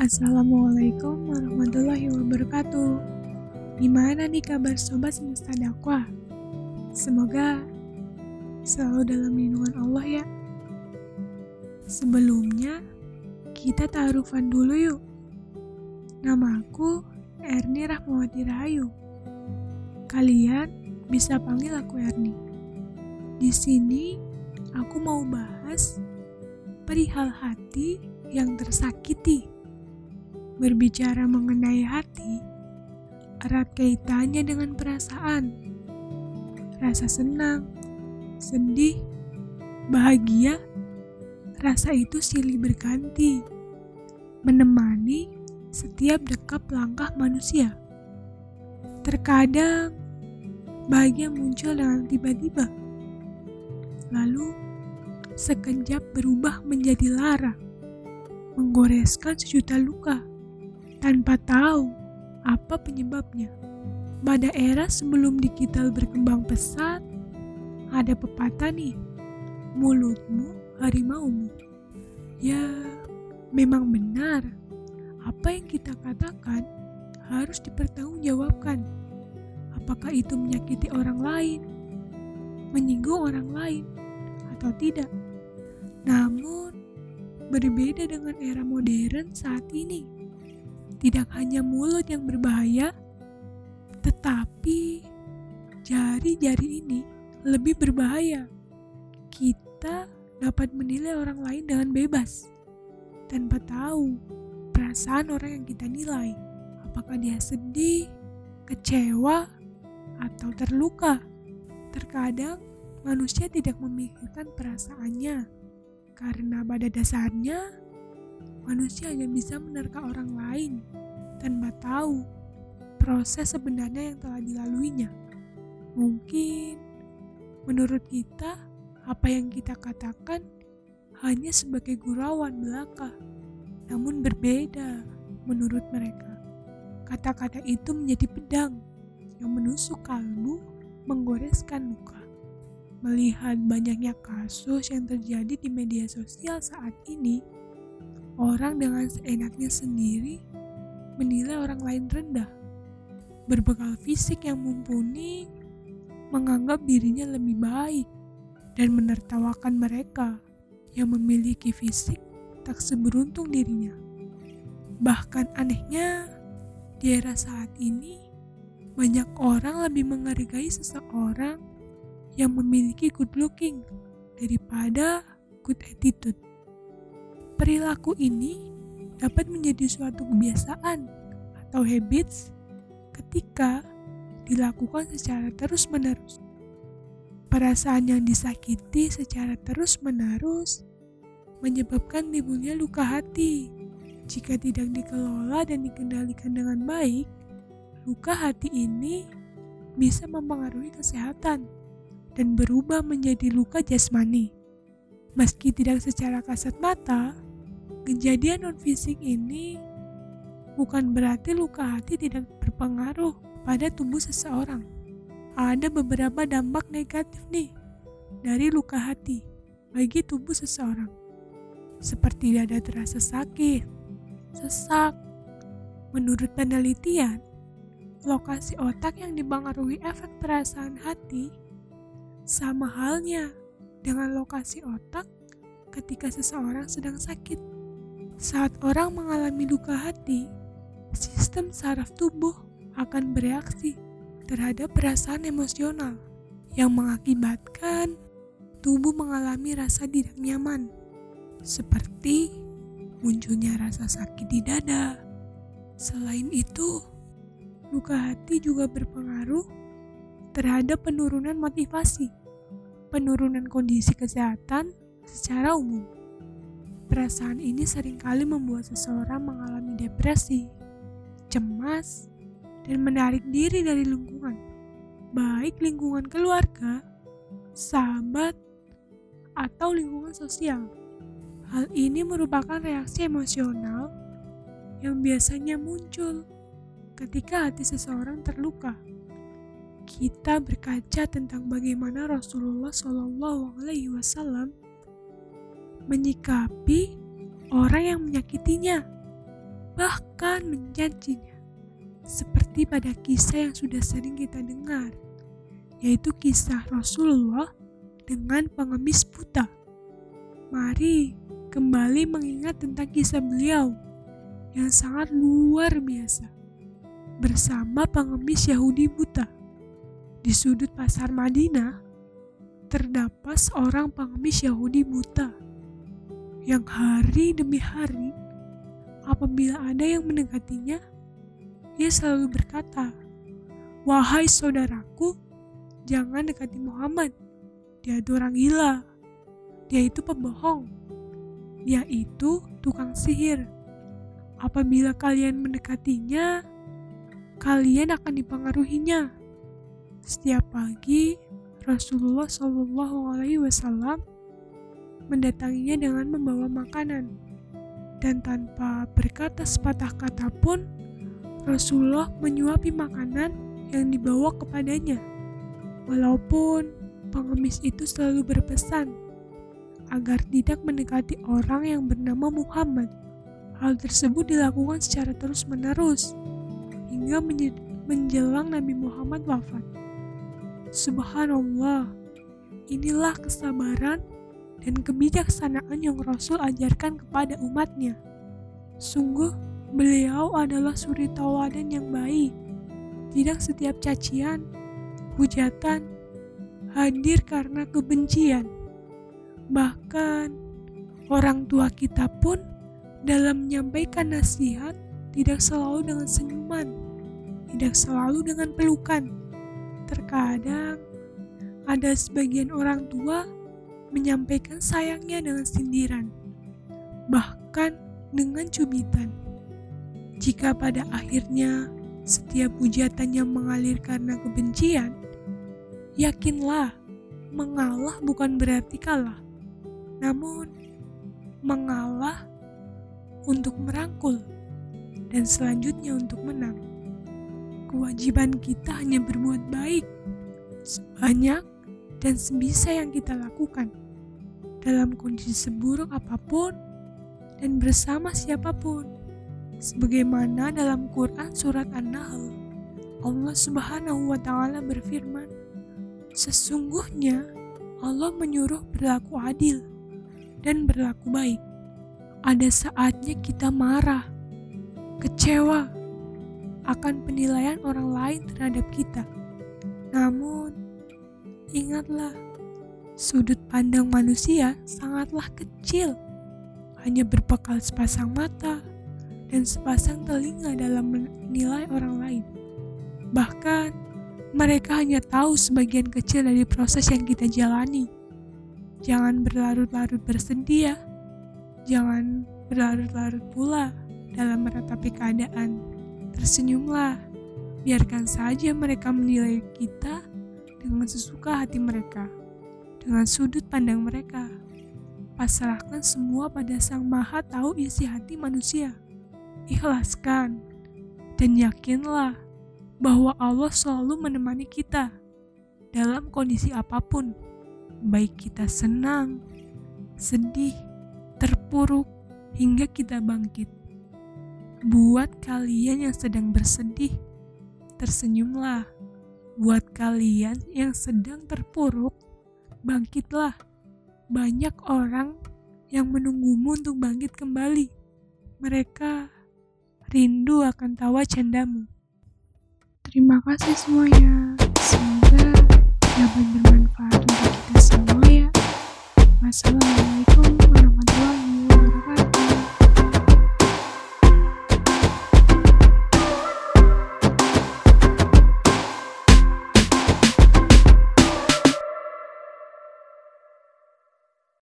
Assalamualaikum warahmatullahi wabarakatuh. Gimana nih kabar sobat semesta dakwah? Semoga selalu dalam lindungan Allah ya. Sebelumnya, kita taarufan dulu yuk. Nama aku Erni Rahmawati Rahayu. Kalian bisa panggil aku Erni. Di sini aku mau bahas perihal hati yang tersakiti. Berbicara mengenai hati, erat kaitannya dengan perasaan. Rasa senang, sedih, bahagia, rasa itu silih berganti, menemani setiap dekap langkah manusia. Terkadang, bahagia muncul dengan tiba-tiba. Lalu, sekejap berubah menjadi lara, menggoreskan sejuta luka tanpa tahu apa penyebabnya. Pada era sebelum digital berkembang pesat, ada pepatah nih, mulutmu harimaumu. Ya, memang benar, apa yang kita katakan harus dipertanggungjawabkan. Apakah itu menyakiti orang lain, menyinggung orang lain, atau tidak. Namun, berbeda dengan era modern saat ini tidak hanya mulut yang berbahaya, tetapi jari-jari ini lebih berbahaya. Kita dapat menilai orang lain dengan bebas tanpa tahu perasaan orang yang kita nilai. Apakah dia sedih, kecewa, atau terluka? Terkadang manusia tidak memikirkan perasaannya karena pada dasarnya manusia hanya bisa menerka orang lain tanpa tahu proses sebenarnya yang telah dilaluinya. Mungkin menurut kita, apa yang kita katakan hanya sebagai gurauan belaka, namun berbeda menurut mereka. Kata-kata itu menjadi pedang yang menusuk kalbu, menggoreskan luka. Melihat banyaknya kasus yang terjadi di media sosial saat ini, Orang dengan seenaknya sendiri menilai orang lain rendah. Berbekal fisik yang mumpuni, menganggap dirinya lebih baik dan menertawakan mereka yang memiliki fisik tak seberuntung dirinya. Bahkan anehnya, di era saat ini, banyak orang lebih menghargai seseorang yang memiliki good looking daripada good attitude. Perilaku ini dapat menjadi suatu kebiasaan atau habits ketika dilakukan secara terus-menerus. Perasaan yang disakiti secara terus-menerus menyebabkan timbulnya luka hati. Jika tidak dikelola dan dikendalikan dengan baik, luka hati ini bisa mempengaruhi kesehatan dan berubah menjadi luka jasmani. Meski tidak secara kasat mata, Kejadian non-fisik ini bukan berarti luka hati tidak berpengaruh pada tubuh seseorang. Ada beberapa dampak negatif nih dari luka hati bagi tubuh seseorang. Seperti dada terasa sakit, sesak. Menurut penelitian, lokasi otak yang dipengaruhi efek perasaan hati sama halnya dengan lokasi otak ketika seseorang sedang sakit. Saat orang mengalami luka hati, sistem saraf tubuh akan bereaksi terhadap perasaan emosional yang mengakibatkan tubuh mengalami rasa tidak nyaman, seperti munculnya rasa sakit di dada. Selain itu, luka hati juga berpengaruh terhadap penurunan motivasi, penurunan kondisi kesehatan secara umum. Perasaan ini sering kali membuat seseorang mengalami depresi, cemas, dan menarik diri dari lingkungan, baik lingkungan keluarga, sahabat, atau lingkungan sosial. Hal ini merupakan reaksi emosional yang biasanya muncul ketika hati seseorang terluka. Kita berkaca tentang bagaimana Rasulullah Shallallahu Alaihi Wasallam menyikapi orang yang menyakitinya. bahkan mencacinya. Seperti pada kisah yang sudah sering kita dengar, yaitu kisah Rasulullah dengan pengemis buta. Mari kembali mengingat tentang kisah beliau yang sangat luar biasa bersama pengemis Yahudi buta. Di sudut pasar Madinah, terdapat seorang pengemis Yahudi buta yang hari demi hari, apabila ada yang mendekatinya, ia selalu berkata, "Wahai saudaraku, jangan dekati Muhammad. Dia itu orang gila. Dia itu pembohong. Dia itu tukang sihir. Apabila kalian mendekatinya, kalian akan dipengaruhinya." Setiap pagi, Rasulullah Shallallahu Alaihi Wasallam mendatanginya dengan membawa makanan, dan tanpa berkata sepatah kata pun, Rasulullah menyuapi makanan yang dibawa kepadanya. Walaupun pengemis itu selalu berpesan agar tidak mendekati orang yang bernama Muhammad. Hal tersebut dilakukan secara terus-menerus hingga menjelang Nabi Muhammad wafat. Subhanallah, inilah kesabaran dan kebijaksanaan yang Rasul ajarkan kepada umatnya. Sungguh, beliau adalah suri tawadan yang baik. Tidak setiap cacian, hujatan, hadir karena kebencian. Bahkan, orang tua kita pun dalam menyampaikan nasihat tidak selalu dengan senyuman, tidak selalu dengan pelukan, Terkadang ada sebagian orang tua menyampaikan sayangnya dengan sindiran, bahkan dengan cubitan. Jika pada akhirnya setiap hujatannya mengalir karena kebencian, yakinlah mengalah bukan berarti kalah, namun mengalah untuk merangkul dan selanjutnya untuk menang kewajiban kita hanya berbuat baik sebanyak dan sebisa yang kita lakukan dalam kondisi seburuk apa pun dan bersama siapa pun. Sebagaimana dalam Quran surat An-Nahl, Allah Subhanahu wa taala berfirman, "Sesungguhnya Allah menyuruh berlaku adil dan berlaku baik." Ada saatnya kita marah, kecewa, akan penilaian orang lain terhadap kita. Namun, ingatlah, sudut pandang manusia sangatlah kecil, hanya berbekal sepasang mata dan sepasang telinga dalam menilai orang lain. Bahkan, mereka hanya tahu sebagian kecil dari proses yang kita jalani. Jangan berlarut-larut bersedih ya. Jangan berlarut-larut pula dalam meratapi keadaan. Tersenyumlah, biarkan saja mereka menilai kita dengan sesuka hati mereka, dengan sudut pandang mereka. Pasrahkan semua pada Sang Maha Tahu isi hati manusia. Ikhlaskan dan yakinlah bahwa Allah selalu menemani kita dalam kondisi apa pun, baik kita senang, sedih, terpuruk, hingga kita bangkit. Buat kalian yang sedang bersedih, tersenyumlah. Buat kalian yang sedang terpuruk, bangkitlah. Banyak orang yang menunggumu untuk bangkit kembali. Mereka rindu akan tawa candamu. Terima kasih semuanya. Semoga dapat bermanfaat untuk kita semua ya. Wassalamualaikum